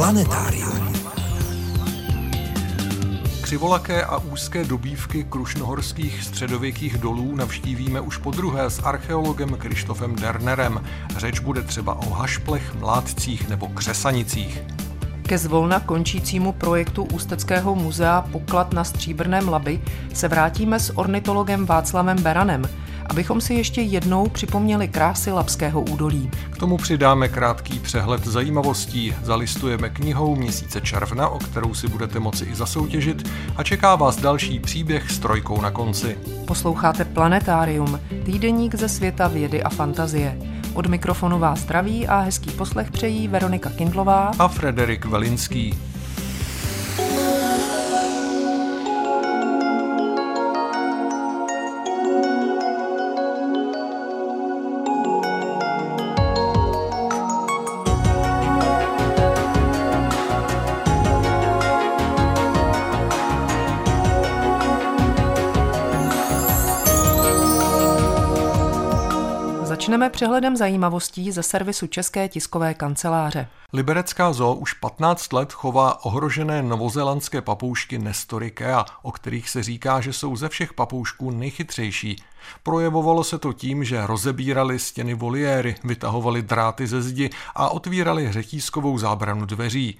Planetárium. Křivolaké a úzké dobývky krušnohorských středověkých dolů navštívíme už po druhé s archeologem Krištofem Dernerem. Řeč bude třeba o hašplech, mládcích nebo křesanicích. Ke zvolna končícímu projektu Ústeckého muzea Poklad na stříbrném laby se vrátíme s ornitologem Václavem Beranem, abychom si ještě jednou připomněli krásy Labského údolí. K tomu přidáme krátký přehled zajímavostí, zalistujeme knihou Měsíce června, o kterou si budete moci i zasoutěžit a čeká vás další příběh s trojkou na konci. Posloucháte Planetárium, týdeník ze světa vědy a fantazie. Od mikrofonu vás zdraví a hezký poslech přejí Veronika Kindlová a Frederik Velinský. Začneme přehledem zajímavostí ze servisu České tiskové kanceláře. Liberecká zoo už 15 let chová ohrožené novozelandské papoušky Nestory Kea, o kterých se říká, že jsou ze všech papoušků nejchytřejší. Projevovalo se to tím, že rozebírali stěny voliéry, vytahovali dráty ze zdi a otvírali řetízkovou zábranu dveří.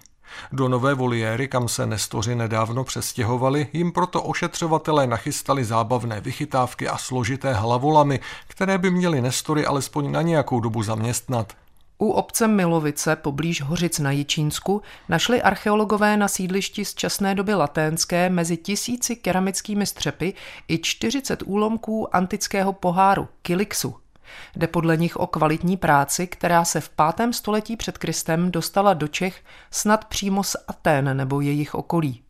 Do nové voliéry, kam se nestoři nedávno přestěhovali, jim proto ošetřovatelé nachystali zábavné vychytávky a složité hlavolamy, které by měly nestory alespoň na nějakou dobu zaměstnat. U obce Milovice poblíž Hořic na Jičínsku našli archeologové na sídlišti z časné doby laténské mezi tisíci keramickými střepy i 40 úlomků antického poháru, kilixu, Jde podle nich o kvalitní práci, která se v pátém století před Kristem dostala do Čech snad přímo z Aten nebo jejich okolí.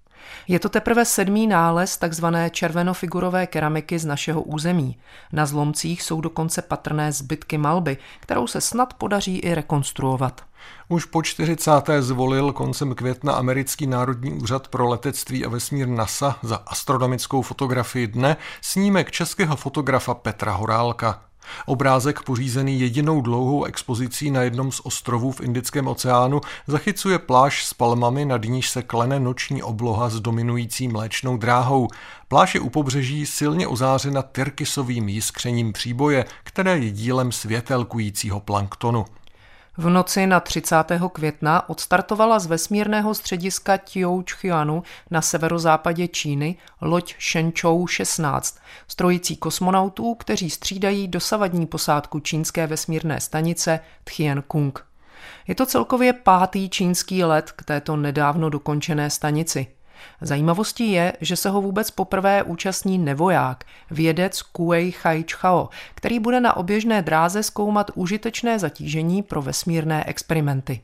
Je to teprve sedmý nález takzvané červenofigurové keramiky z našeho území. Na zlomcích jsou dokonce patrné zbytky malby, kterou se snad podaří i rekonstruovat. Už po 40. zvolil koncem května americký Národní úřad pro letectví a vesmír NASA za astronomickou fotografii dne snímek českého fotografa Petra Horálka. Obrázek pořízený jedinou dlouhou expozicí na jednom z ostrovů v Indickém oceánu zachycuje pláž s palmami, nad níž se klene noční obloha s dominující mléčnou dráhou. Pláž je u pobřeží silně ozářena tyrkysovým jiskřením příboje, které je dílem světelkujícího planktonu. V noci na 30. května odstartovala z vesmírného střediska Tioučchianu na severozápadě Číny loď Shenzhou 16 s trojicí kosmonautů, kteří střídají dosavadní posádku čínské vesmírné stanice Tian-Kung. Je to celkově pátý čínský let k této nedávno dokončené stanici – Zajímavostí je, že se ho vůbec poprvé účastní nevoják, vědec Kuei Chao, který bude na oběžné dráze zkoumat užitečné zatížení pro vesmírné experimenty.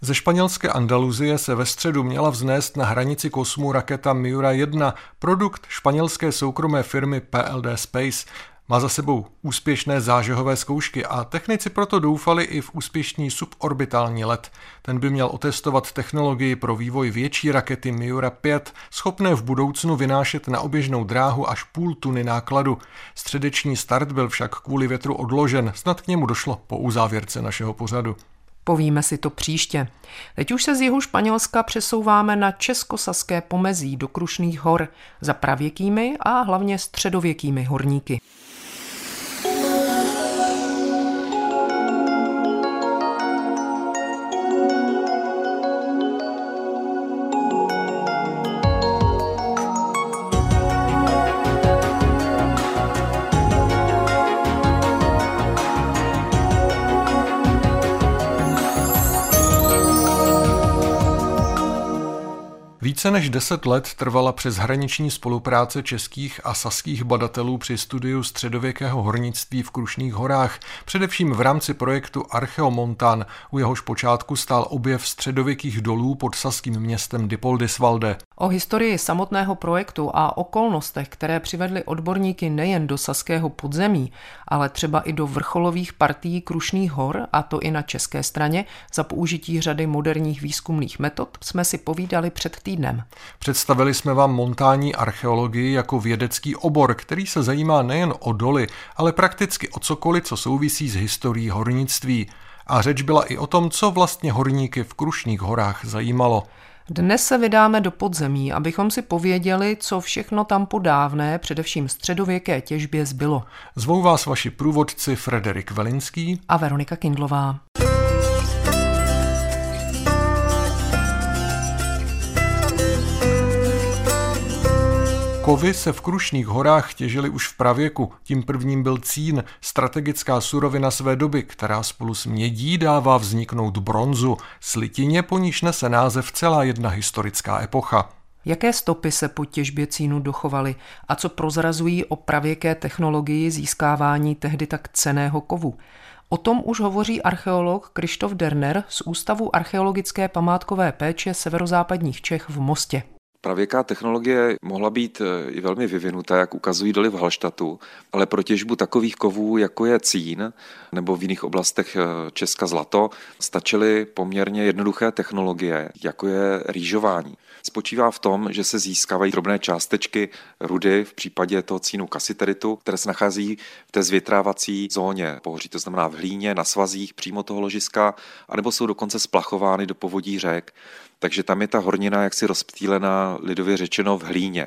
Ze španělské Andaluzie se ve středu měla vznést na hranici kosmu raketa Miura 1, produkt španělské soukromé firmy PLD Space. Má za sebou úspěšné zážehové zkoušky a technici proto doufali i v úspěšný suborbitální let. Ten by měl otestovat technologii pro vývoj větší rakety Miura 5, schopné v budoucnu vynášet na oběžnou dráhu až půl tuny nákladu. Středeční start byl však kvůli větru odložen, snad k němu došlo po uzávěrce našeho pořadu. Povíme si to příště. Teď už se z jihu Španělska přesouváme na českosaské pomezí do Krušných hor za pravěkými a hlavně středověkými horníky. Více než deset let trvala přeshraniční spolupráce českých a saských badatelů při studiu středověkého hornictví v Krušných horách, především v rámci projektu Archeomontan, u jehož počátku stál objev středověkých dolů pod saským městem Dipoldisvalde. O historii samotného projektu a okolnostech, které přivedly odborníky nejen do saského podzemí, ale třeba i do vrcholových partií Krušných hor, a to i na české straně, za použití řady moderních výzkumných metod, jsme si povídali před týdnem. Představili jsme vám montání archeologii jako vědecký obor, který se zajímá nejen o doly, ale prakticky o cokoliv, co souvisí s historií hornictví. A řeč byla i o tom, co vlastně horníky v Krušných horách zajímalo. Dnes se vydáme do podzemí, abychom si pověděli, co všechno tam po dávné, především středověké těžbě zbylo. Zvou vás vaši průvodci Frederik Velinský a Veronika Kindlová. Kovy se v Krušných horách těžily už v pravěku. Tím prvním byl cín, strategická surovina své doby, která spolu s mědí dává vzniknout bronzu, slitině po níž nese název celá jedna historická epocha. Jaké stopy se po těžbě cínu dochovaly a co prozrazují o pravěké technologii získávání tehdy tak ceného kovu? O tom už hovoří archeolog Krištof Derner z Ústavu archeologické památkové péče severozápadních Čech v Mostě. Pravěká technologie mohla být eh, i velmi vyvinutá, jak ukazují doly v Halštatu, ale pro těžbu takových kovů, jako je cín nebo v jiných oblastech eh, Česka zlato, stačily poměrně jednoduché technologie, jako je rýžování. Spočívá v tom, že se získávají drobné částečky rudy v případě toho cínu kasiteritu, které se nachází v té zvětrávací zóně pohoří, to znamená v hlíně, na svazích přímo toho ložiska, anebo jsou dokonce splachovány do povodí řek. Takže tam je ta hornina jaksi rozptýlená, lidově řečeno, v hlíně.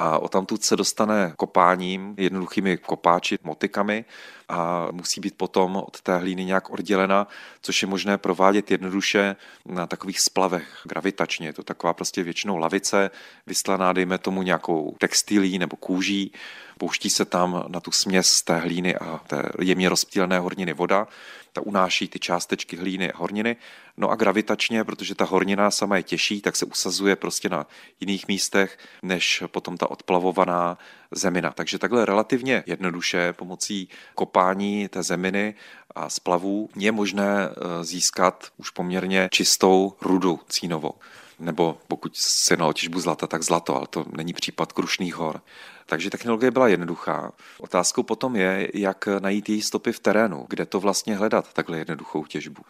A o tamtud se dostane kopáním, jednoduchými kopáči, motikami a musí být potom od té hlíny nějak oddělena, což je možné provádět jednoduše na takových splavech gravitačně. Je to taková prostě většinou lavice, vyslaná, dejme tomu, nějakou textilí nebo kůží. Pouští se tam na tu směs té hlíny a té jemně rozptýlené horniny voda ta unáší ty částečky hlíny a horniny. No a gravitačně, protože ta hornina sama je těžší, tak se usazuje prostě na jiných místech, než potom ta odplavovaná zemina. Takže takhle relativně jednoduše pomocí kopání té zeminy a splavů je možné eh, získat už poměrně čistou rudu cínovou nebo pokud se na těžbu zlata, tak zlato, ale to není případ Krušných hor. Takže technologie byla jednoduchá. Otázkou potom je, jak najít její stopy v terénu, kde to vlastně hledat, takhle jednoduchou těžbu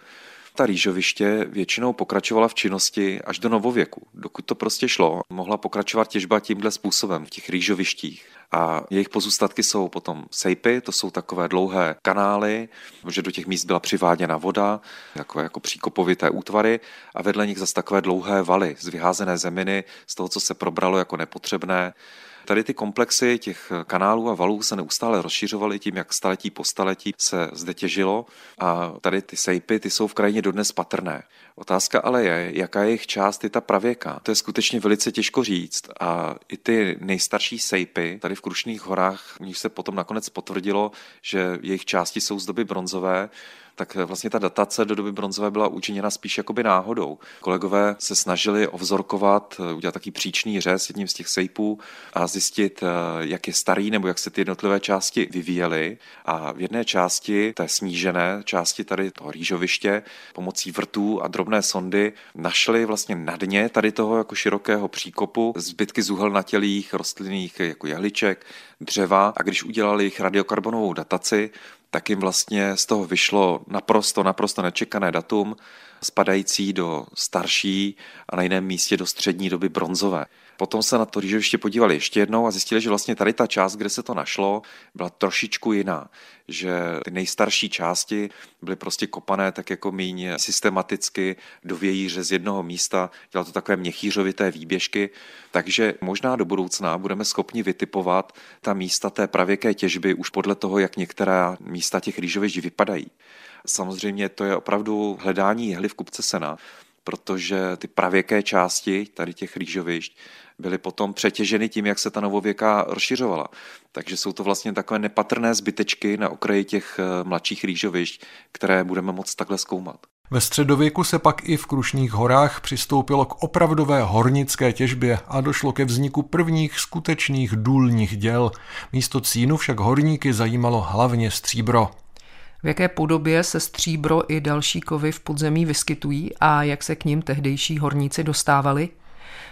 ta rýžoviště většinou pokračovala v činnosti až do novověku. Dokud to prostě šlo, mohla pokračovat těžba tímhle způsobem v těch rýžovištích. A jejich pozůstatky jsou potom sejpy, to jsou takové dlouhé kanály, že do těch míst byla přiváděna voda, takové jako příkopovité útvary a vedle nich zase takové dlouhé valy z vyházené zeminy, z toho, co se probralo jako nepotřebné. Tady ty komplexy těch kanálů a valů se neustále rozšiřovaly tím, jak staletí po staletí se zde těžilo a tady ty sejpy, ty jsou v krajině dodnes patrné. Otázka ale je, jaká je jejich část je ta pravěka. To je skutečně velice těžko říct a i ty nejstarší sejpy tady v Krušných horách, u nich se potom nakonec potvrdilo, že jejich části jsou z doby bronzové, tak vlastně ta datace do doby bronzové byla učiněna spíš jakoby náhodou. Kolegové se snažili ovzorkovat, udělat taký příčný řez jedním z těch sejpů a zjistit, jak je starý nebo jak se ty jednotlivé části vyvíjely. A v jedné části, té snížené části tady toho rýžoviště, pomocí vrtů a drobné sondy našli vlastně na dně tady toho jako širokého příkopu zbytky zuhelnatělých rostlinných jako jehliček, dřeva a když udělali jejich radiokarbonovou dataci, tak jim vlastně z toho vyšlo naprosto, naprosto nečekané datum, spadající do starší a na jiném místě do střední doby bronzové. Potom se na to rýžoviště podívali ještě jednou a zjistili, že vlastně tady ta část, kde se to našlo, byla trošičku jiná. Že ty nejstarší části byly prostě kopané tak jako míň systematicky do vějíře z jednoho místa. Dělalo to takové měchýřovité výběžky. Takže možná do budoucna budeme schopni vytipovat ta místa té pravěké těžby už podle toho, jak některá místa těch rýžovišť vypadají. Samozřejmě to je opravdu hledání jehly v kupce sena, protože ty pravěké části tady těch rýžovišť byly potom přetěženy tím, jak se ta novověka rozšiřovala. Takže jsou to vlastně takové nepatrné zbytečky na okraji těch eh, mladších rýžovišť, které budeme moct takhle zkoumat. Ve středověku se pak i v Krušných horách přistoupilo k opravdové hornické těžbě a došlo ke vzniku prvních skutečných důlních děl. Místo cínu však horníky zajímalo hlavně stříbro. V jaké podobě se stříbro i další kovy v podzemí vyskytují a jak se k ním tehdejší horníci dostávali?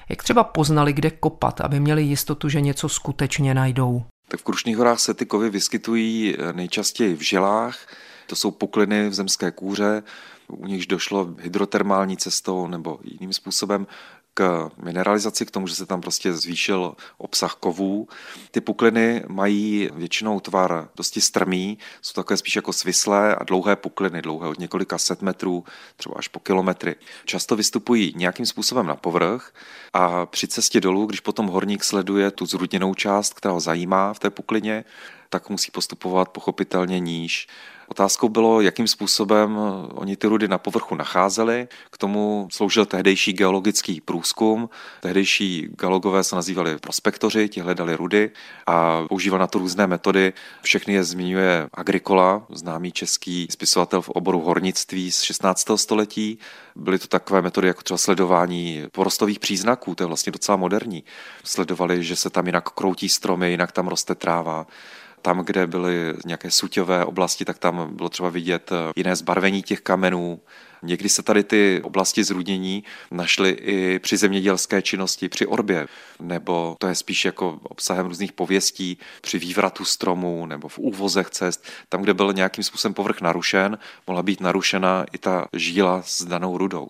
Jak třeba poznali, kde kopat, aby měli jistotu, že něco skutečně najdou? Tak v Krušných horách se ty kovy vyskytují eh, nejčastěji v želách, to jsou pukliny v zemské kůře, u nichž došlo hydrotermální cestou nebo jiným způsobem k mineralizaci, k tomu, že se tam prostě zvýšil obsah kovů. Ty pukliny mají většinou tvar dosti strmý, jsou takové spíš jako svislé a dlouhé pukliny, dlouhé od několika set metrů, třeba až po kilometry. Často vystupují nějakým způsobem na povrch a při cestě dolů, když potom horník sleduje tu zrudněnou část, která ho zajímá v té puklině, tak musí postupovat pochopitelně níž. Otázkou bylo, jakým způsobem oni ty rudy na povrchu nacházeli. K tomu sloužil tehdejší geologický průzkum. Tehdejší geologové se nazývali prospektoři, ti hledali rudy a používali na to různé metody. Všechny je zmiňuje Agricola, známý český spisovatel v oboru hornictví z 16. století. Byly to takové metody jako třeba sledování porostových příznaků, to je vlastně docela moderní. Sledovali, že se tam jinak kroutí stromy, jinak tam roste tráva tam, kde byly nějaké suťové oblasti, tak tam bylo třeba vidět eh, jiné zbarvení těch kamenů. Někdy se tady ty oblasti zrudnění našly i při zemědělské činnosti, při orbě, nebo to je spíš jako obsahem různých pověstí při vývratu stromů nebo v úvozech cest. Tam, kde byl nějakým způsobem povrch narušen, mohla být narušena i ta žíla s danou rudou.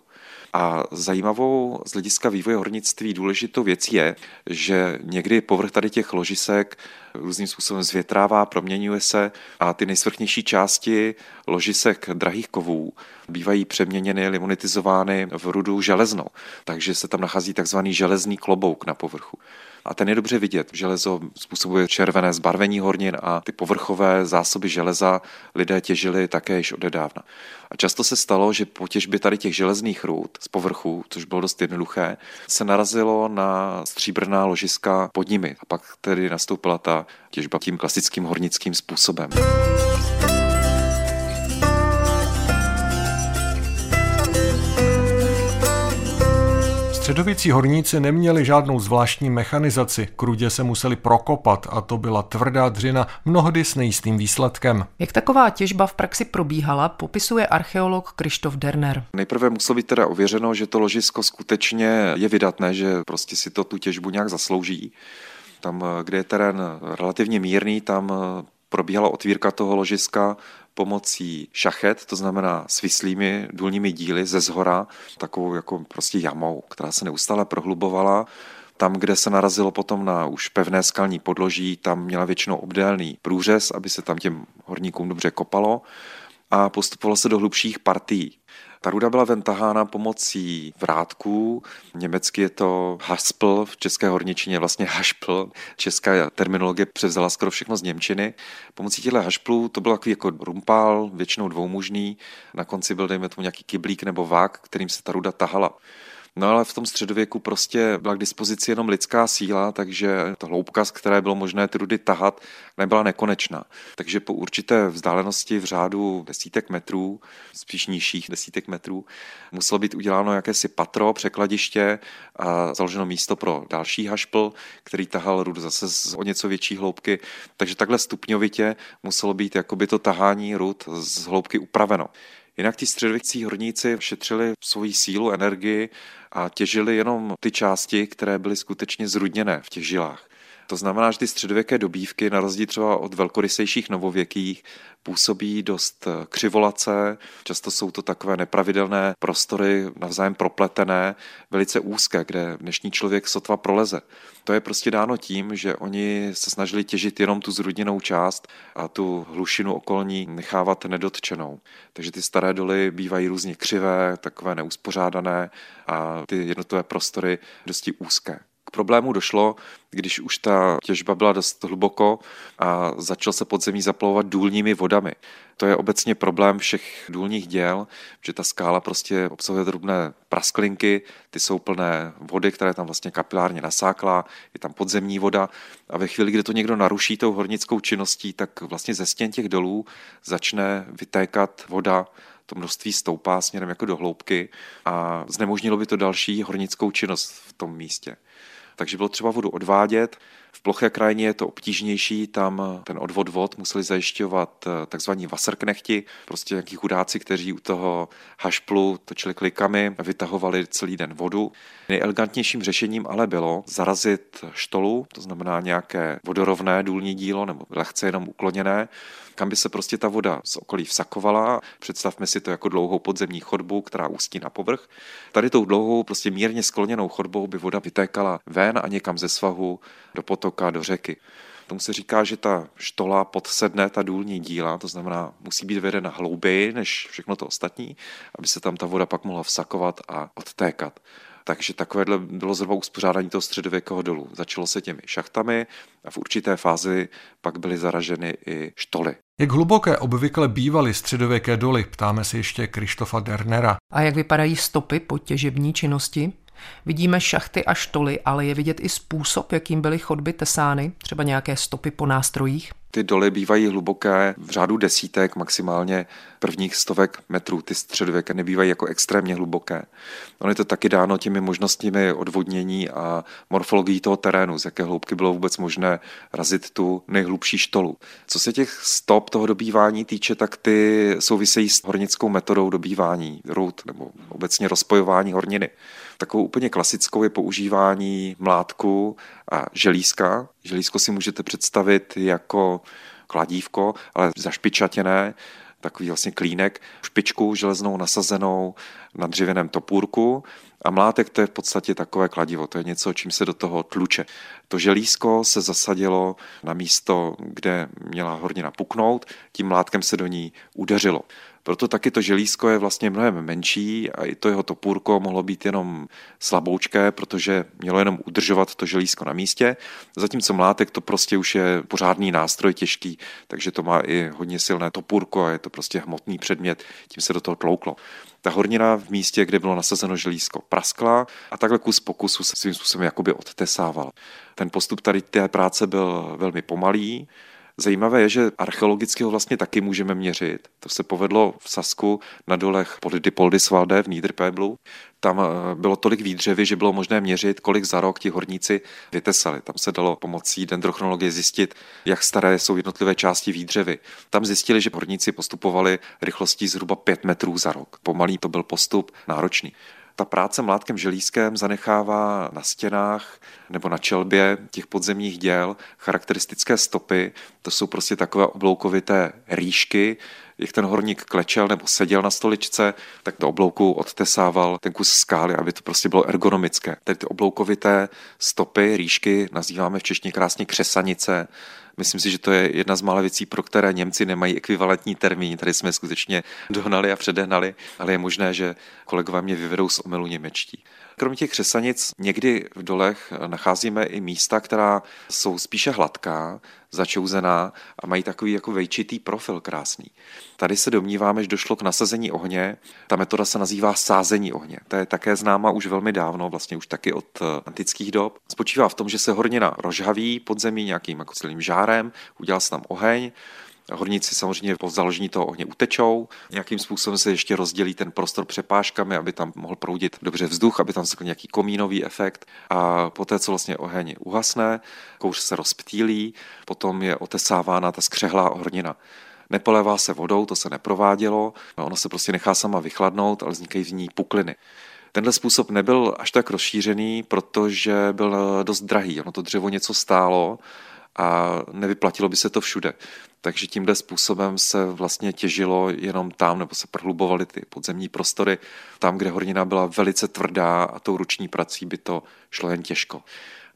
A zajímavou z hlediska vývoje hornictví důležitou věcí je, že někdy povrch tady těch ložisek různým způsobem zvětrává, proměňuje se a ty nejsvrchnější části ložisek drahých kovů bývají přeměněny, limonitizovány v rudu železnou. Takže se tam nachází takzvaný železný klobouk na povrchu a ten je dobře vidět. Železo způsobuje červené zbarvení hornin a ty povrchové zásoby železa lidé těžili také již odedávna. A často se stalo, že po těžbě tady těch železných růd z povrchu, což bylo dost jednoduché, se narazilo na stříbrná ložiska pod nimi. A pak tedy nastoupila ta těžba tím klasickým hornickým způsobem. Středověcí horníci neměli žádnou zvláštní mechanizaci, krudě se museli prokopat a to byla tvrdá dřina, mnohdy s nejistým výsledkem. Jak taková těžba v praxi probíhala, popisuje archeolog Krištof Derner. Nejprve muselo být teda ověřeno, že to ložisko skutečně je vydatné, že prostě si to tu těžbu nějak zaslouží. Tam, kde je terén relativně mírný, tam probíhala otvírka toho ložiska pomocí šachet, to znamená svislými důlními díly ze zhora, takovou jako prostě jamou, která se neustále prohlubovala. Tam, kde se narazilo potom na už pevné skalní podloží, tam měla většinou obdélný průřez, aby se tam těm horníkům dobře kopalo a postupovalo se do hlubších partií. Ta ruda byla ventahána pomocí vrátků. Německy je to haspl, v české horničině vlastně hašpl. Česká terminologie převzala skoro všechno z Němčiny. Pomocí těchto hašplů to byl takový jako rumpál, většinou dvoumužný. Na konci byl, dejme tomu, nějaký kyblík nebo vák, kterým se ta ruda tahala. No ale v tom středověku prostě byla k dispozici jenom lidská síla, takže ta hloubka, z které bylo možné ty rudy tahat, nebyla nekonečná. Takže po určité vzdálenosti v řádu desítek metrů, spíš nižších desítek metrů, muselo být uděláno jakési patro, překladiště a založeno místo pro další hašpl, který tahal rudu zase z o něco větší hloubky. Takže takhle stupňovitě muselo být jakoby to tahání rud z hloubky upraveno. Jinak ti středověcí horníci šetřili svoji sílu, energii a těžili jenom ty části, které byly skutečně zrudněné v těch žilách. To znamená, že ty středověké dobívky, na rozdíl třeba od velkorysejších novověkých, působí dost křivolace, často jsou to takové nepravidelné prostory, navzájem propletené, velice úzké, kde dnešní člověk sotva proleze. To je prostě dáno tím, že oni se snažili těžit jenom tu zrudněnou část a tu hlušinu okolní nechávat nedotčenou. Takže ty staré doly bývají různě křivé, takové neuspořádané a ty jednotlivé prostory dosti úzké. K problému došlo, když už ta těžba byla dost hluboko a začal se podzemí zaplavovat důlními vodami. To je obecně problém všech důlních děl, že ta skála prostě obsahuje drobné prasklinky, ty jsou plné vody, které tam vlastně kapilárně nasáklá, je tam podzemní voda a ve chvíli, kdy to někdo naruší tou hornickou činností, tak vlastně ze stěn těch dolů začne vytékat voda to množství stoupá směrem jako do hloubky a znemožnilo by to další hornickou činnost v tom místě. Takže bylo třeba vodu odvádět. V ploché krajině je to obtížnější, tam ten odvod vod museli zajišťovat eh, takzvaní vasrknechti, prostě nějaký chudáci, kteří u toho hašplu točili klikami a vytahovali celý den vodu. Nejelegantnějším řešením ale bylo zarazit štolu, to znamená nějaké vodorovné důlní dílo nebo lehce jenom ukloněné, kam by se prostě ta voda z okolí vsakovala. Představme si to jako dlouhou podzemní chodbu, která ústí na povrch. Tady tou dlouhou, prostě mírně skloněnou chodbou by voda vytékala ven a někam ze svahu do potoka, do řeky. Tomu se říká, že ta štola podsedne ta důlní díla, to znamená, musí být vedena hlouběji než všechno to ostatní, aby se tam ta voda pak mohla vsakovat a odtékat. Takže takovéhle bylo zhruba uspořádání toho středověkého dolu. Začalo se těmi šachtami a v určité fázi pak byly zaraženy i štoly. Jak hluboké obvykle bývaly středověké doly, ptáme se ještě Krištofa Dernera. A jak vypadají stopy po těžební činnosti? Vidíme šachty a štoly, ale je vidět i způsob, jakým byly chodby tesány, třeba nějaké stopy po nástrojích. Ty doly bývají hluboké v řádu desítek, maximálně prvních stovek metrů. Ty středověké nebývají jako extrémně hluboké. Ono je to taky dáno těmi možnostmi odvodnění a morfologií toho terénu, z jaké hloubky bylo vůbec možné razit tu nejhlubší štolu. Co se těch stop toho dobývání týče, tak ty souvisejí s hornickou metodou dobývání rud nebo obecně rozpojování horniny. Takovou úplně klasickou je používání mlátku a želízka. Želízko si můžete představit jako kladívko, ale zašpičatěné, takový vlastně klínek, špičku železnou nasazenou na dřevěném topůrku a mlátek to je v podstatě takové kladivo, to je něco, čím se do toho tluče. To želízko se zasadilo na místo, kde měla hornina puknout, tím mlátkem se do ní udeřilo. Proto taky to želízko je vlastně mnohem menší a i to jeho topůrko mohlo být jenom slaboučké, protože mělo jenom udržovat to želízko na místě. Zatímco mlátek to prostě už je pořádný nástroj těžký, takže to má i hodně silné topůrko a je to prostě hmotný předmět, tím se do toho tlouklo. Ta hornina v místě, kde bylo nasazeno želízko, praskla a takhle kus pokusu se svým způsobem jakoby odtesával. Ten postup tady té práce byl velmi pomalý, Zajímavé je, že archeologicky ho vlastně taky můžeme měřit. To se povedlo v Sasku na dolech pod Dipoldisvalde v Niederpeblu. Tam eh, bylo tolik výdřevy, že bylo možné měřit, kolik za rok ti horníci vytesali. Tam se dalo pomocí dendrochronologie zjistit, jak staré jsou jednotlivé části výdřevy. Tam zjistili, že horníci postupovali rychlostí zhruba 5 metrů za rok. Pomalý to byl postup, náročný. Ta práce mlátkem želízkem zanechává na stěnách nebo na čelbě těch podzemních děl charakteristické stopy. To jsou prostě takové obloukovité rýšky, jak ten horník klečel nebo seděl na stoličce, tak do oblouku odtesával ten kus skály, aby to prostě bylo ergonomické. Tedy ty obloukovité stopy, rýšky nazýváme v češtině krásně křesanice, Myslím si, že to je jedna z mála věcí, pro které Němci nemají ekvivalentní termín. Tady jsme skutečně dohnali a předehnali, ale je možné, že kolegové mě vyvedou z omelu němečtí. Kromě těch křesanic někdy v dolech nacházíme i místa, která jsou spíše hladká, začouzená a mají takový jako vejčitý profil krásný. Tady se domníváme, že došlo k nasazení ohně. Ta metoda se nazývá sázení ohně. To je také známa už velmi dávno, vlastně už taky od antických dob. Spočívá v tom, že se hornina rozžhaví pod zemí nějakým jako celým žárem, udělá se tam oheň, Horníci samozřejmě po založení toho ohně utečou, nějakým způsobem se ještě rozdělí ten prostor přepážkami, aby tam mohl proudit dobře vzduch, aby tam vznikl nějaký komínový efekt. A poté, co vlastně oheň uhasne, kouř se rozptýlí, potom je otesávána ta skřehlá hornina. Nepolévá se vodou, to se neprovádělo, ono se prostě nechá sama vychladnout, ale vznikají v ní pukliny. Tenhle způsob nebyl až tak rozšířený, protože byl dost drahý. Ono to dřevo něco stálo a nevyplatilo by se to všude. Takže tímhle způsobem se vlastně těžilo jenom tam, nebo se prohlubovaly ty podzemní prostory, tam, kde hornina byla velice tvrdá a tou ruční prací by to šlo jen těžko.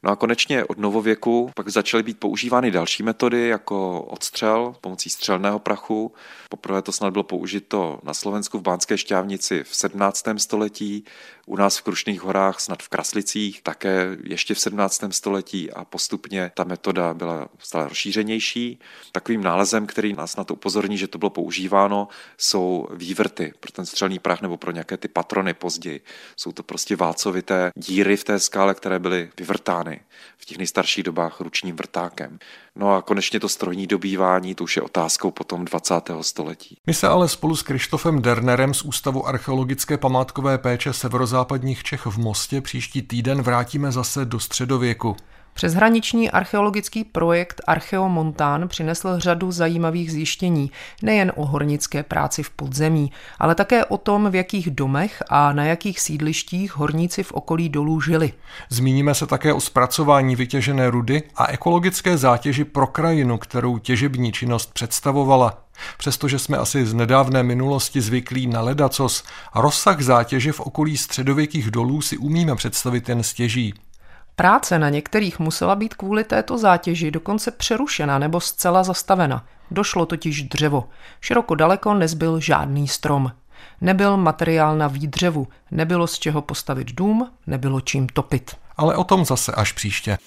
No a konečně od novověku pak začaly být používány další metody, jako odstřel pomocí střelného prachu. Poprvé to snad bylo použito na Slovensku v Bánské šťávnici v 17. století, u nás v Krušných horách, snad v Kraslicích, také ještě v 17. století a postupně ta metoda byla stále rozšířenější. Takovým nálezem, který nás na to upozorní, že to bylo používáno, jsou vývrty pro ten střelný prach nebo pro nějaké ty patrony později. Jsou to prostě válcovité díry v té skále, které byly vyvrtány v těch nejstarších dobách ručním vrtákem. No a konečně to strojní dobývání, to už je otázkou potom 20. století. My se ale spolu s Krištofem Dernerem z Ústavu archeologické památkové péče Severozápadní severozápadních Čech v Mostě příští týden vrátíme zase do středověku. Přeshraniční archeologický projekt Archeomontán přinesl řadu zajímavých zjištění, nejen o hornické práci v podzemí, ale také o tom, v jakých domech a na jakých sídlištích horníci v okolí dolů žili. Zmíníme se také o zpracování vytěžené rudy a ekologické zátěži pro krajinu, kterou těžební činnost představovala. Přestože jsme asi z nedávné minulosti zvyklí na ledacos, rozsah zátěže v okolí středověkých dolů si umíme představit jen stěží. Práce na některých musela být kvůli této zátěži dokonce přerušena nebo zcela zastavena. Došlo totiž dřevo. Široko daleko nezbyl žádný strom. Nebyl materiál na výdřevu, nebylo z čeho postavit dům, nebylo čím topit. Ale o tom zase až příště.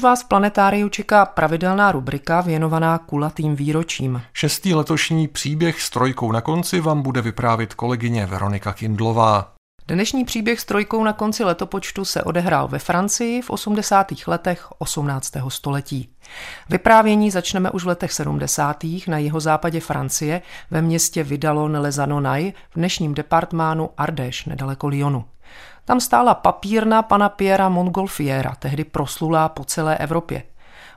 Vás v planetáriu čeká pravidelná rubrika věnovaná kulatým výročím. Šestý letošní příběh s trojkou na konci vám bude vyprávět kolegyně Veronika Kindlová. Dnešní příběh s trojkou na konci letopočtu se odehrál ve Francii v 80. letech 18. století. Vyprávění začneme už v letech 70. na jeho západě Francie ve městě Vidalon les v dnešním departmánu Ardèche nedaleko Lyonu. Tam stála papírna pana Piera Montgolfiera, tehdy proslulá po celé Evropě.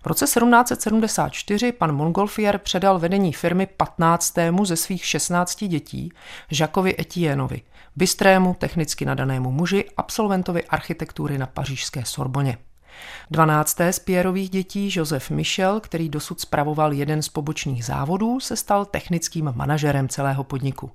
V roce 1774 pan Montgolfier předal vedení firmy 15. ze svých 16 dětí Žakovi Etienovi, bystrému, technicky nadanému muži, absolventovi architektury na pařížské Sorboně. 12. z Pierových dětí Josef Michel, který dosud spravoval jeden z pobočných závodů, se stal technickým manažerem celého podniku.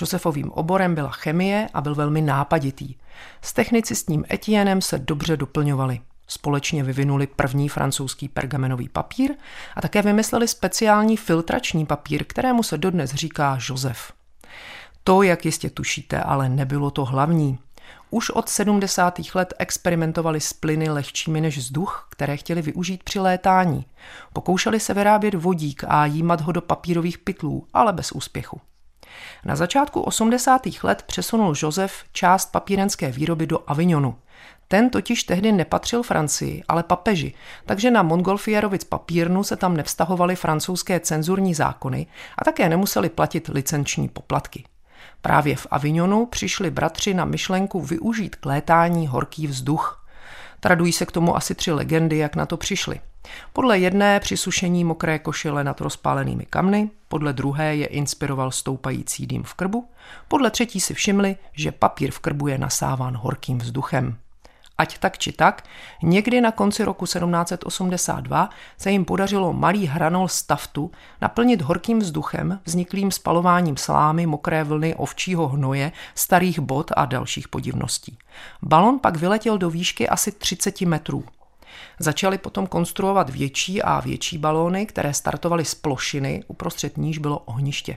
Josefovým oborem byla chemie a byl velmi nápaditý. S technicistním Etienem se dobře doplňovali. Společně vyvinuli první francouzský pergamenový papír a také vymysleli speciální filtrační papír, kterému se dodnes říká Josef. To, jak jistě tušíte, ale nebylo to hlavní. Už od 70. let experimentovali s plyny lehčími než vzduch, které chtěli využít při létání. Pokoušeli se vyrábět vodík a jímat ho do papírových pytlů, ale bez úspěchu. Na začátku 80. let přesunul Josef část papírenské výroby do Avignonu. Ten totiž tehdy nepatřil Francii, ale papeži, takže na Montgolfierovic papírnu se tam nevztahovaly francouzské cenzurní zákony a také nemuseli platit licenční poplatky. Právě v Avignonu přišli bratři na myšlenku využít k létání horký vzduch. Tradují se k tomu asi tři legendy, jak na to přišli – podle jedné přisušení mokré košile nad rozpálenými kamny, podle druhé je inspiroval stoupající dým v krbu, podle třetí si všimli, že papír v krbu je nasáván horkým vzduchem. Ať tak či tak, někdy na konci roku 1782 se jim podařilo malý hranol staftu naplnit horkým vzduchem, vzniklým spalováním slámy, mokré vlny, ovčího hnoje, starých bot a dalších podivností. Balon pak vyletěl do výšky asi 30 metrů. Začali potom konstruovat větší a větší balóny, které startovaly z plošiny, uprostřed níž bylo ohniště.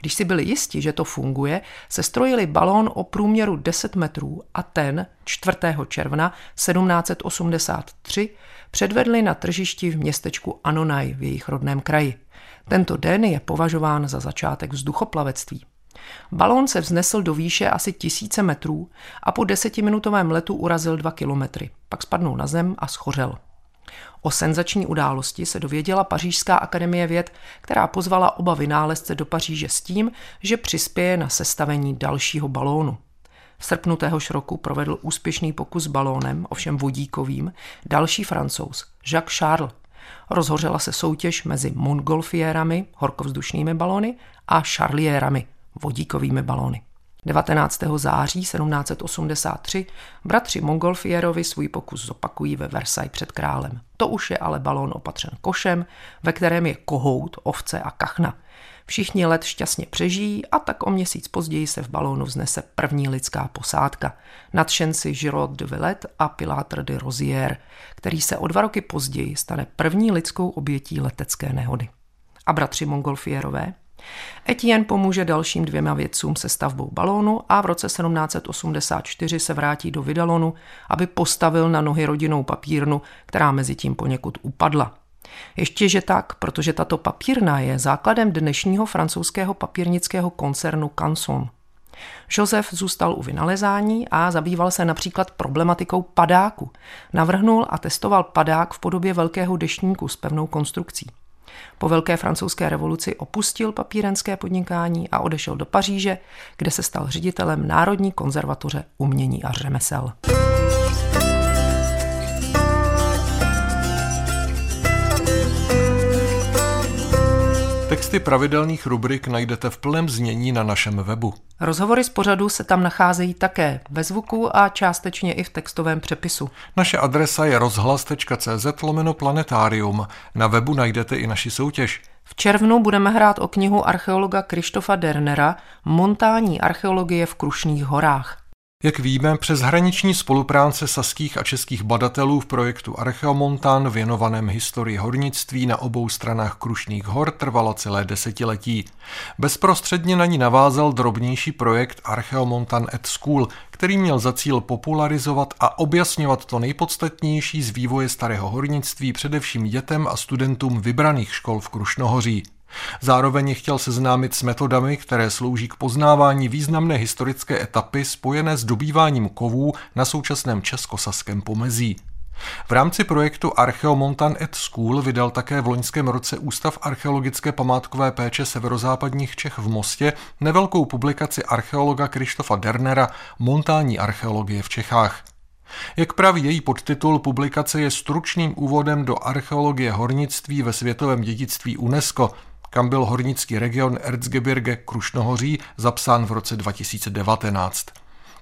Když si byli jisti, že to funguje, se strojili balón o průměru 10 metrů a ten 4. června 1783 předvedli na tržišti v městečku Anonaj v jejich rodném kraji. Tento den je považován za začátek vzduchoplavectví. Balón se vznesl do výše asi tisíce metrů a po desetiminutovém letu urazil dva kilometry. Pak spadnul na zem a schořel. O senzační události se dověděla Pařížská akademie věd, která pozvala oba vynálezce do Paříže s tím, že přispěje na sestavení dalšího balónu. V srpnu téhož roku provedl úspěšný pokus balónem, ovšem vodíkovým, další francouz, Jacques Charles. Rozhořela se soutěž mezi Montgolfierami, horkovzdušnými balony, a Charlierami, vodíkovými balony. 19. září 1783 bratři Montgolfierovi svůj pokus zopakují ve Versailles před králem. To už je ale balón opatřen košem, ve kterém je kohout, ovce a kachna. Všichni let šťastně přežijí a tak o měsíc později se v balónu vznese první lidská posádka. Nadšenci Giraud de Villet a Pilatr de Rozier, který se o dva roky později stane první lidskou obětí letecké nehody. A bratři Montgolfierové? Etienne pomůže dalším dvěma vědcům se stavbou balónu a v roce 1784 se vrátí do Vydalonu, aby postavil na nohy rodinnou papírnu, která mezi tím poněkud upadla. Ještě že tak, protože tato papírna je základem dnešního francouzského papírnického koncernu Canson. Josef zůstal u vynalezání a zabýval se například problematikou padáku. Navrhnul a testoval padák v podobě velkého deštníku s pevnou konstrukcí. Po Velké francouzské revoluci opustil papírenské podnikání a odešel do Paříže, kde se stal ředitelem Národní konzervatoře umění a řemesel. Texty pravidelných rubrik najdete v plném znění na našem webu. Rozhovory z pořadu se tam nacházejí také ve zvuku a částečně i v textovém přepisu. Naše adresa je rozhlas.cz lomeno planetarium. Na webu najdete i naši soutěž. V červnu budeme hrát o knihu archeologa Krištofa Dernera Montání archeologie v Krušných horách. Jak víme, přes hraniční spolupráce saských a českých badatelů v projektu Archeomontan věnovaném historii hornictví na obou stranách Krušných hor trvalo celé desetiletí. Bezprostředně na ní navázal drobnější projekt Archeomontan at School, který měl za cíl popularizovat a objasňovat to nejpodstatnější z vývoje starého hornictví především dětem a studentům vybraných škol v Krušnohoří. Zároveň chtěl seznámit s metodami, které slouží k poznávání významné historické etapy spojené s dobýváním kovů na současném českosaském pomezí. V rámci projektu Archeomontan et School vydal také v loňském roce Ústav archeologické památkové péče severozápadních Čech v Mostě nevelkou publikaci archeologa Krištofa Dernera Montání archeologie v Čechách. Jak praví její podtitul, publikace je stručným úvodem do archeologie hornictví ve světovém dědictví UNESCO, kam byl hornický region Erzgebirge Krušnohoří zapsán v roce 2019.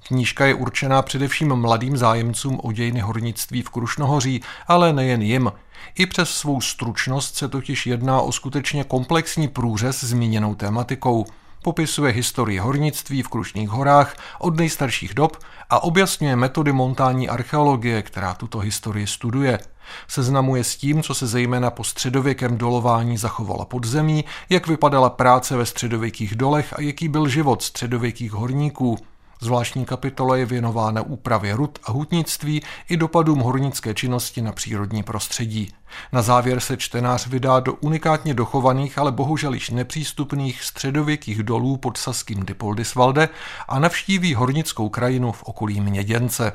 Knížka je určená především mladým zájemcům o dějiny hornictví v Krušnohoří, ale nejen jim. I přes svou stručnost se totiž jedná o skutečně komplexní průřez zmíněnou tématikou. Popisuje historii hornictví v Krušných horách od nejstarších dob a objasňuje metody montání archeologie, která tuto historii studuje – Seznamuje s tím, co se zejména po středověkém dolování zachovalo pod zemí, jak vypadala práce ve středověkých dolech a jaký byl život středověkých horníků. Zvláštní kapitola je věnována úpravě rud a hutnictví i dopadům hornické činnosti na přírodní prostředí. Na závěr se čtenář vydá do unikátně dochovaných, ale bohužel již nepřístupných středověkých dolů pod Saským Dipoldisvalde a navštíví hornickou krajinu v okolí Měděnce.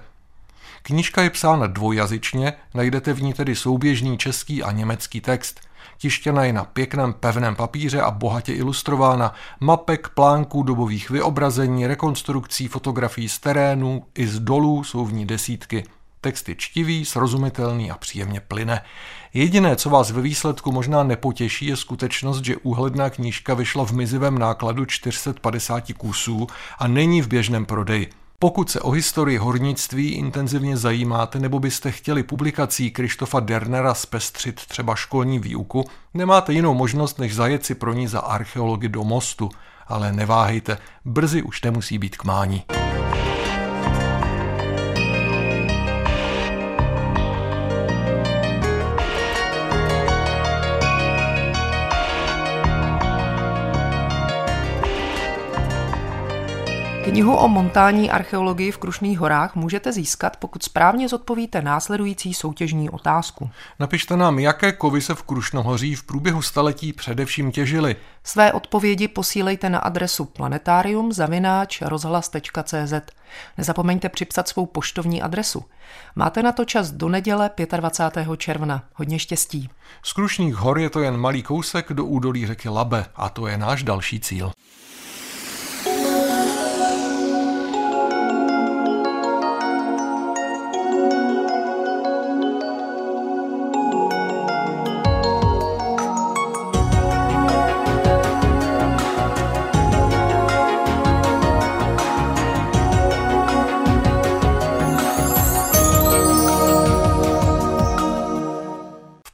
Knížka je psána dvojjazyčně, najdete v ní tedy souběžný český a německý text. Tištěna je na pěkném pevném papíře a bohatě ilustrována. Mapek, plánků, dobových vyobrazení, rekonstrukcí, fotografií z terénu i z dolů jsou v ní desítky. Text je čtivý, srozumitelný a příjemně plyne. Jediné, co vás ve výsledku možná nepotěší, je skutečnost, že úhledná knížka vyšla v mizivém nákladu 450 kusů a není v běžném prodeji. Pokud se o historii hornictví intenzivně zajímáte nebo byste chtěli publikací Krištofa Dernera zpestřit třeba školní výuku, nemáte jinou možnost, než zajet si pro ní za archeology do mostu. Ale neváhejte, brzy už nemusí být k mání. Knihu o montání archeologii v Krušných horách můžete získat, pokud správně zodpovíte následující soutěžní otázku. Napište nám, jaké kovy se v Krušnohoří v průběhu staletí především těžily. Své odpovědi posílejte na adresu planetarium rozhlas.cz. Nezapomeňte připsat svou poštovní adresu. Máte na to čas do neděle 25. června. Hodně štěstí. Z Krušných hor je to jen malý kousek do údolí řeky Labe a to je náš další cíl.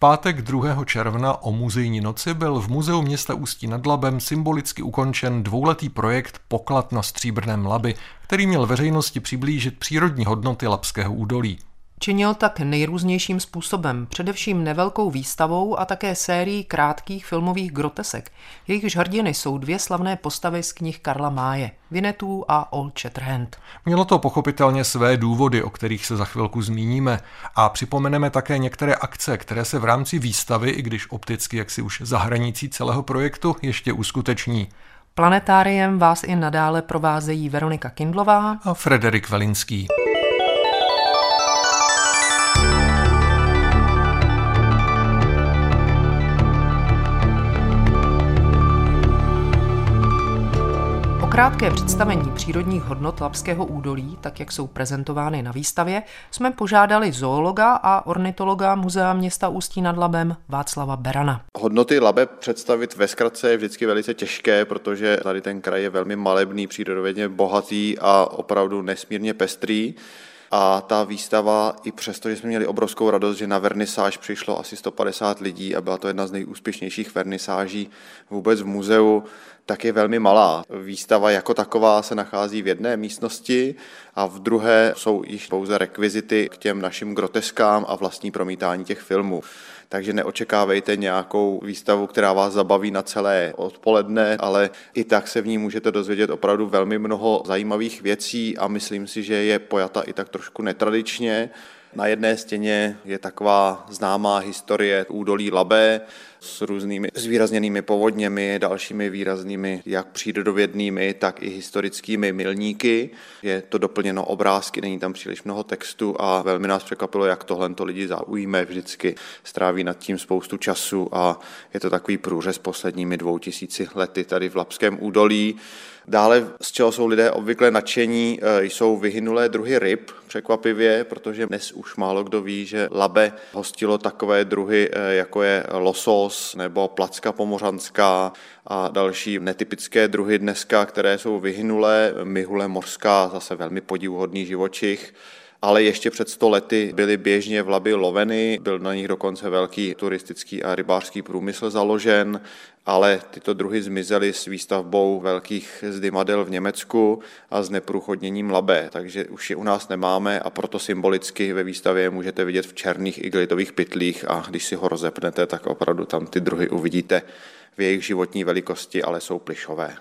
Pátek 2. června o muzejní noci byl v Muzeu města Ústí nad Labem symbolicky ukončen dvouletý projekt Poklad na stříbrném Labi, který měl veřejnosti přiblížit přírodní hodnoty Labského údolí. Činil tak nejrůznějším způsobem, především nevelkou výstavou a také sérií krátkých filmových grotesek. Jejichž hrdiny jsou dvě slavné postavy z knih Karla Máje, Vinetů a Old Shatterhand. Mělo to pochopitelně své důvody, o kterých se za chvilku zmíníme a připomeneme také některé akce, které se v rámci výstavy, i když opticky jaksi už za hranicí celého projektu, ještě uskuteční. Planetáriem vás i nadále provázejí Veronika Kindlová a Frederik Velinský. Krátké představení přírodních hodnot Lapského údolí, tak jak jsou prezentovány na výstavě, jsme požádali zoologa a ornitologa Muzea města Ústí nad Labem Václava Berana. Hodnoty Labe představit ve zkratce je vždycky velice těžké, protože tady ten kraj je velmi malebný, přírodovědně bohatý a opravdu nesmírně pestrý. A ta výstava, i přesto, že jsme měli obrovskou radost, že na vernisáž přišlo asi 150 lidí a byla to jedna z nejúspěšnějších vernisáží vůbec v muzeu, tak je velmi malá. Výstava jako taková se nachází v jedné místnosti a v druhé jsou již pouze rekvizity k těm našim groteskám a vlastní promítání těch filmů. Takže neočekávejte nějakou výstavu, která vás zabaví na celé odpoledne, ale i tak se v ní můžete dozvědět opravdu velmi mnoho zajímavých věcí a myslím si, že je pojata i tak trošku netradičně. Na jedné stěně je taková známá historie údolí Labé s různými zvýrazněnými povodněmi, dalšími výraznými jak přírodovědnými, tak i historickými milníky. Je to doplněno obrázky, není tam příliš mnoho textu a velmi nás překvapilo, jak tohle to lidi zaujme vždycky. Stráví nad tím spoustu času a je to takový průřez posledními dvou tisíci lety tady v Lapském údolí. Dále, z čeho jsou lidé obvykle nadšení, e, jsou vyhynulé druhy ryb, překvapivě, protože dnes už málo kdo ví, že Labe hostilo takové druhy, e, jako je losos nebo placka pomořanská a další netypické druhy dneska, které jsou vyhynulé. Mihule morská, zase velmi podivuhodný živočich ale ještě před sto lety byly běžně v Labi loveny, byl na nich dokonce velký turistický a rybářský průmysl založen, ale tyto druhy zmizely s výstavbou velkých zdymadel v Německu a s neprůchodněním Labe, takže už je u nás nemáme a proto symbolicky ve výstavě můžete vidět v černých igelitových pytlích a když si ho rozepnete, tak opravdu tam ty druhy uvidíte v jejich životní velikosti, ale jsou plišové.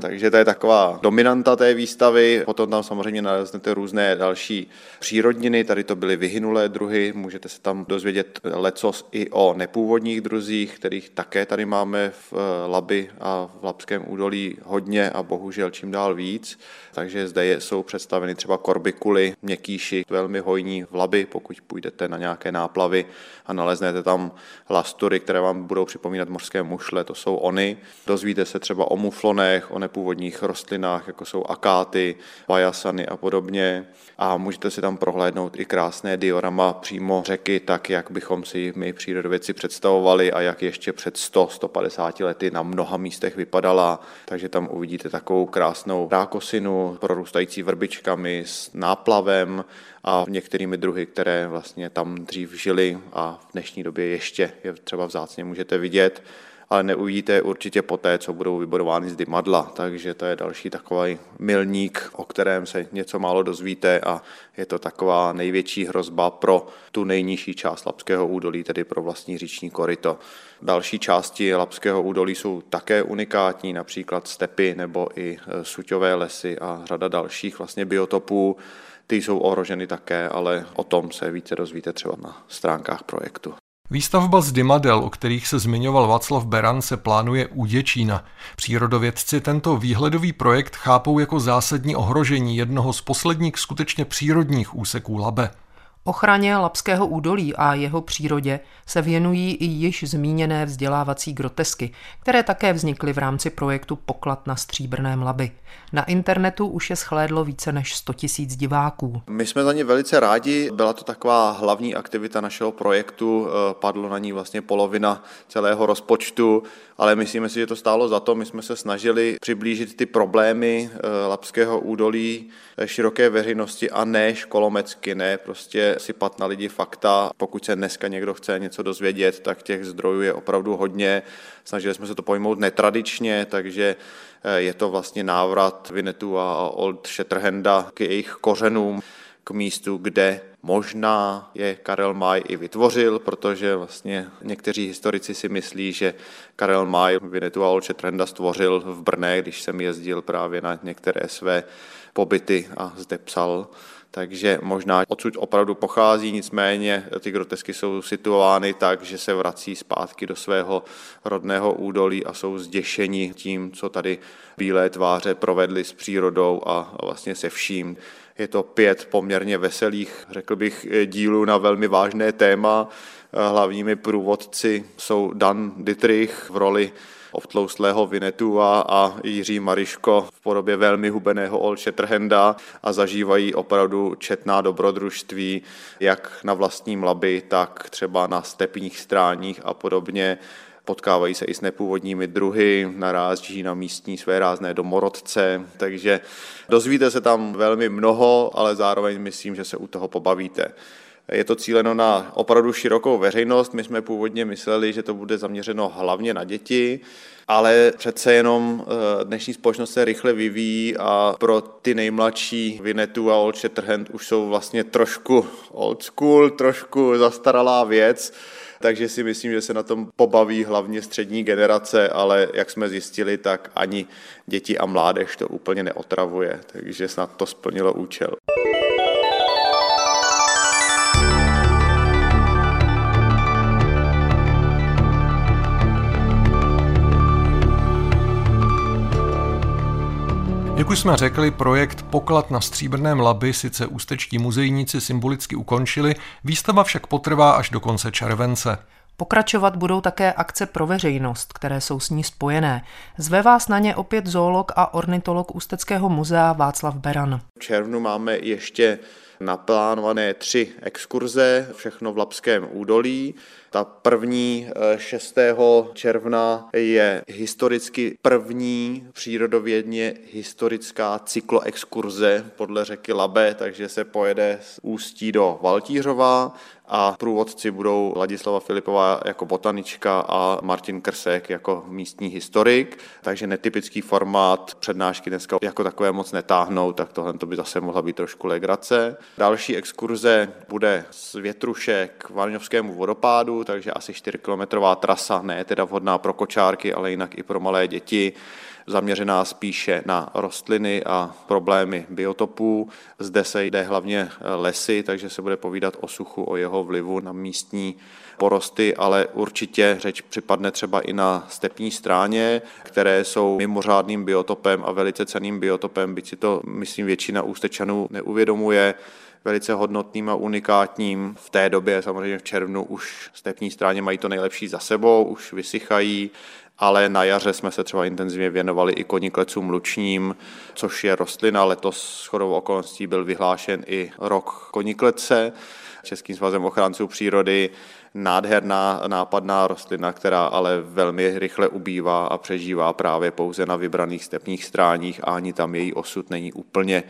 Takže to je taková dominanta té výstavy. Potom tam samozřejmě naleznete různé další přírodniny. Tady to byly vyhynulé druhy. Můžete se tam dozvědět lecos i o nepůvodních druzích, kterých také tady máme v eh, Labi a v Labském údolí hodně a bohužel čím dál víc. Takže zde jsou představeny třeba korbikuly, měkýši, velmi hojní v Labi, pokud půjdete na nějaké náplavy a naleznete tam lastury, které vám budou připomínat mořské mušle, to jsou oni. Dozvíte se třeba o muflonech, o nepůvodních rostlinách, jako jsou akáty, vajasany a podobně. A můžete si tam prohlédnout i krásné diorama přímo řeky, tak jak bychom si my přírodovědci představovali a jak ještě před 100-150 lety na mnoha místech vypadala. Takže tam uvidíte takovou krásnou rákosinu prorůstající vrbičkami s náplavem a některými druhy, které vlastně tam dřív žili a v dnešní době ještě je třeba vzácně můžete vidět ale neuvidíte určitě poté, co budou vybudovány z dymadla, takže to je další takový milník, o kterém se něco málo dozvíte a je to taková největší hrozba pro tu nejnižší část Lapského údolí, tedy pro vlastní říční koryto. Další části Lapského údolí jsou také unikátní, například stepy nebo i e, suťové lesy a řada dalších vlastně biotopů. Ty jsou ohroženy také, ale o tom se více dozvíte třeba na stránkách projektu. Výstavba z Dymadel, o kterých se zmiňoval Václav Beran, se plánuje u Děčína. Přírodovědci tento výhledový projekt chápou jako zásadní ohrožení jednoho z posledních skutečně přírodních úseků Labe. Ochraně Lapského údolí a jeho přírodě se věnují i již zmíněné vzdělávací grotesky, které také vznikly v rámci projektu Poklad na Stříbrném Labi. Na internetu už je schlédlo více než 100 tisíc diváků. My jsme za ně velice rádi, byla to taková hlavní aktivita našeho projektu, eh, padlo na ní vlastně polovina celého rozpočtu, ale myslíme si, že to stálo za to. My jsme se snažili přiblížit ty problémy eh, Lapského údolí eh, široké veřejnosti a ne školomecky, ne prostě sypat na lidi fakta. Pokud se dneska někdo chce něco dozvědět, tak těch zdrojů je opravdu hodně. Snažili jsme se to pojmout netradičně, takže eh, je to vlastně návrat Vinetu a Old Shatterhanda k jejich kořenům k místu, kde možná je Karel Maj i vytvořil, protože vlastně někteří historici si myslí, že Karel Maj Vinetu a Olče Trenda stvořil v Brně, když jsem jezdil právě na některé své pobyty a zde psal takže možná odsud opravdu pochází, nicméně ty grotesky jsou situovány tak, že se vrací zpátky do svého rodného údolí a jsou zděšeni tím, co tady bílé tváře provedly s přírodou a vlastně se vším. Je to pět poměrně veselých, řekl bych, dílů na velmi vážné téma. Hlavními průvodci jsou Dan Dietrich v roli obtloustlého Vinetu a, a Jiří Mariško v podobě velmi hubeného Olše Trhenda a zažívají opravdu četná dobrodružství, jak na vlastním labi, tak třeba na stepních stráních a podobně potkávají se i s nepůvodními druhy, naráží na místní své rázné domorodce, takže dozvíte se tam velmi mnoho, ale zároveň myslím, že se u toho pobavíte. Je to cíleno na opravdu širokou veřejnost. My jsme původně mysleli, že to bude zaměřeno hlavně na děti, ale přece jenom eh, dnešní společnost se rychle vyvíjí a pro ty nejmladší Vinetu a Old Shatterhand už jsou vlastně trošku old school, trošku zastaralá věc takže si myslím, že se na tom pobaví hlavně střední generace, ale jak jsme zjistili, tak ani děti a mládež to úplně neotravuje, takže snad to splnilo účel. Jak už jsme řekli, projekt Poklad na stříbrném labi sice ústečtí muzejníci symbolicky ukončili, výstava však potrvá až do konce července. Pokračovat budou také akce pro veřejnost, které jsou s ní spojené. Zve vás na ně opět zoolog a ornitolog Ústeckého muzea Václav Beran. V červnu máme ještě naplánované tři exkurze, všechno v Lapském údolí. Ta první 6. Eh, června je historicky první přírodovědně historická cykloexkurze podle řeky Labe, takže se pojede z Ústí do Valtířova a průvodci budou Ladislava Filipová jako botanička a Martin Krsek jako místní historik, takže netypický formát přednášky dneska jako takové moc netáhnou, tak tohle to by zase mohla být trošku legrace. Další exkurze bude z Větruše k Varňovskému vodopádu, takže asi 4-kilometrová trasa, ne teda vhodná pro kočárky, ale jinak i pro malé děti zaměřená spíše na rostliny a problémy biotopů. Zde se jde hlavně lesy, takže se bude povídat o suchu, o jeho vlivu na místní porosty, ale určitě řeč připadne třeba i na stepní stráně, které jsou mimořádným biotopem a velice ceným biotopem, byť si to, myslím, většina ústečanů neuvědomuje velice hodnotným a unikátním. V té době, samozřejmě v červnu, už stepní stráně mají to nejlepší za sebou, už vysychají, ale na jaře jsme se třeba intenzivně věnovali i koniklecům lučním, což je rostlina. Letos s chodou okolností byl vyhlášen i rok koniklece Českým svazem ochránců přírody. Nádherná nápadná rostlina, která ale velmi rychle ubývá a přežívá právě pouze na vybraných stepních stráních a ani tam její osud není úplně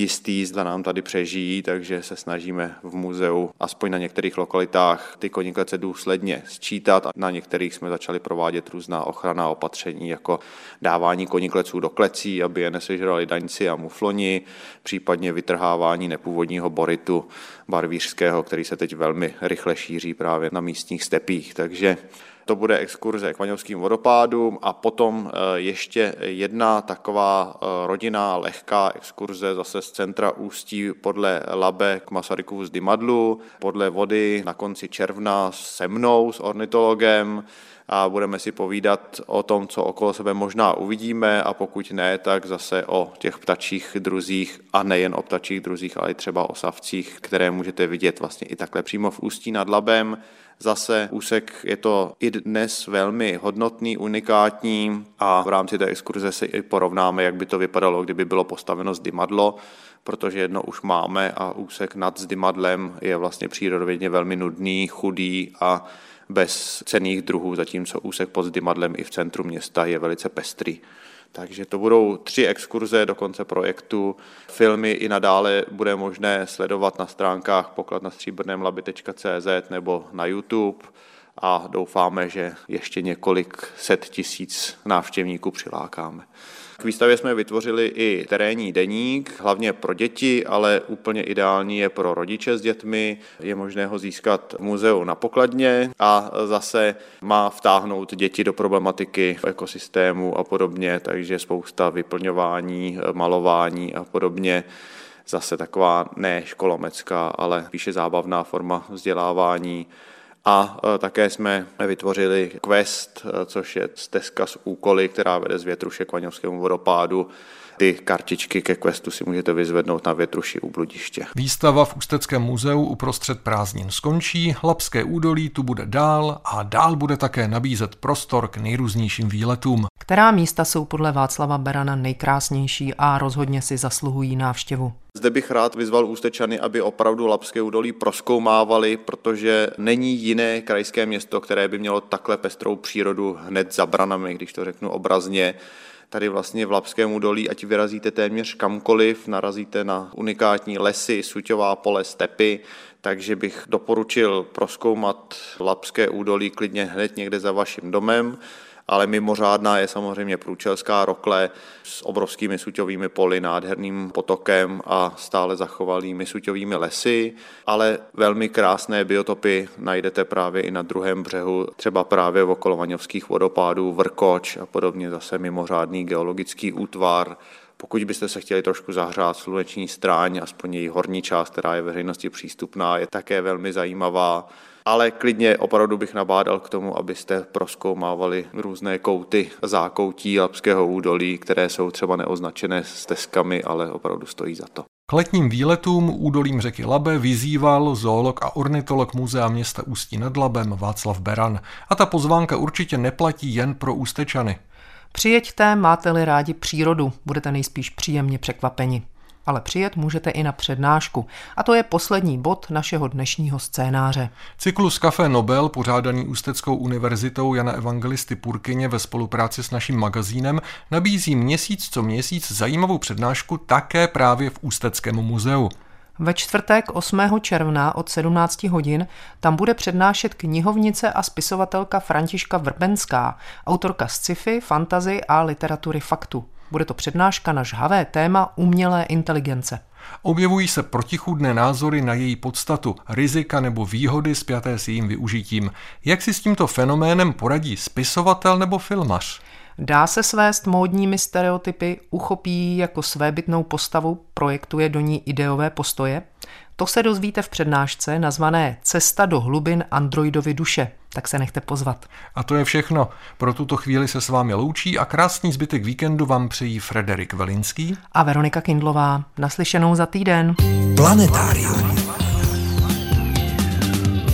jistý, zda nám tady přežijí, takže se snažíme v muzeu aspoň na některých lokalitách ty koniklece důsledně sčítat a na některých jsme začali provádět různá ochrana opatření, jako dávání konikleců do klecí, aby je nesežrali daňci a mufloni, případně vytrhávání nepůvodního boritu barvířského, který se teď velmi rychle šíří právě na místních stepích. Takže to bude exkurze k Vaňovským vodopádům a potom eh, ještě jedna taková eh, rodinná lehká exkurze zase z centra Ústí podle Labe k Masarykovu z Dymadlu, podle vody na konci června se mnou, s ornitologem, a budeme si povídat o tom, co okolo sebe možná uvidíme a pokud ne, tak zase o těch ptačích druzích a nejen o ptačích druzích, ale i třeba o savcích, které můžete vidět vlastně i takhle přímo v Ústí nad Labem. Zase úsek je to i dnes velmi hodnotný, unikátní a v rámci té exkurze si i porovnáme, jak by to vypadalo, kdyby bylo postaveno zdymadlo, protože jedno už máme a úsek nad zdymadlem je vlastně přírodovědně velmi nudný, chudý a bez cených druhů, zatímco úsek pod zdymadlem i v centru města je velice pestrý. Takže to budou tři exkurze do konce projektu. Filmy i nadále bude možné sledovat na stránkách pokladnastříbrnémlaby.cz nebo na YouTube a doufáme, že ještě několik set tisíc návštěvníků přilákáme. K výstavě jsme vytvořili i terénní deník, hlavně pro děti, ale úplně ideální je pro rodiče s dětmi. Je možné ho získat v muzeu na pokladně a zase má vtáhnout děti do problematiky ekosystému a podobně, takže spousta vyplňování, malování a podobně zase taková ne školomecká, ale spíše zábavná forma vzdělávání. A e, také jsme vytvořili Quest, e, což je stezka s úkoly, která vede z Větruše k Vaňovskému vodopádu. Ty kartičky ke questu si můžete vyzvednout na větruši u bludiště. Výstava v Ústeckém muzeu uprostřed prázdnin skončí, Lapské údolí tu bude dál a dál bude také nabízet prostor k nejrůznějším výletům. Která místa jsou podle Václava Berana nejkrásnější a rozhodně si zasluhují návštěvu? Zde bych rád vyzval Ústečany, aby opravdu Lapské údolí proskoumávali, protože není jiné krajské město, které by mělo takhle pestrou přírodu hned za branami, když to řeknu obrazně. Tady vlastně v Lapském údolí, ať vyrazíte téměř kamkoliv, narazíte na unikátní lesy, suťová pole, stepy, takže bych doporučil proskoumat Lapské údolí klidně hned někde za vaším domem ale mimořádná je samozřejmě průčelská rokle s obrovskými suťovými poli, nádherným potokem a stále zachovalými suťovými lesy, ale velmi krásné biotopy najdete právě i na druhém břehu, třeba právě v okolo Vaňovských vodopádů, Vrkoč a podobně zase mimořádný geologický útvar, pokud byste se chtěli trošku zahřát sluneční stráň, aspoň její horní část, která je veřejnosti přístupná, je také velmi zajímavá ale klidně opravdu bych nabádal k tomu, abyste proskoumávali různé kouty zákoutí Lapského údolí, které jsou třeba neoznačené stezkami, ale opravdu stojí za to. K letním výletům údolím řeky Labe vyzýval zoolog a ornitolog Muzea města Ústí nad Labem Václav Beran. A ta pozvánka určitě neplatí jen pro Ústečany. Přijeďte, máte-li rádi přírodu, budete nejspíš příjemně překvapeni ale přijet můžete i na přednášku. A to je poslední bod našeho dnešního scénáře. Cyklus Café Nobel, pořádaný Ústeckou univerzitou Jana Evangelisty Purkyně ve spolupráci s naším magazínem, nabízí měsíc co měsíc zajímavou přednášku také právě v Ústeckém muzeu. Ve čtvrtek 8. června od 17 hodin tam bude přednášet knihovnice a spisovatelka Františka Vrbenská, autorka sci-fi, fantazy a literatury faktu. Bude to přednáška na žhavé téma umělé inteligence. Objevují se protichůdné názory na její podstatu, rizika nebo výhody spjaté s jejím využitím. Jak si s tímto fenoménem poradí spisovatel nebo filmař? Dá se svést módními stereotypy, uchopí jako svébytnou postavu, projektuje do ní ideové postoje? To se dozvíte v přednášce nazvané Cesta do hlubin Androidovy duše. Tak se nechte pozvat. A to je všechno. Pro tuto chvíli se s vámi loučí a krásný zbytek víkendu vám přejí Frederik Velinský a Veronika Kindlová. Naslyšenou za týden. Planetárium.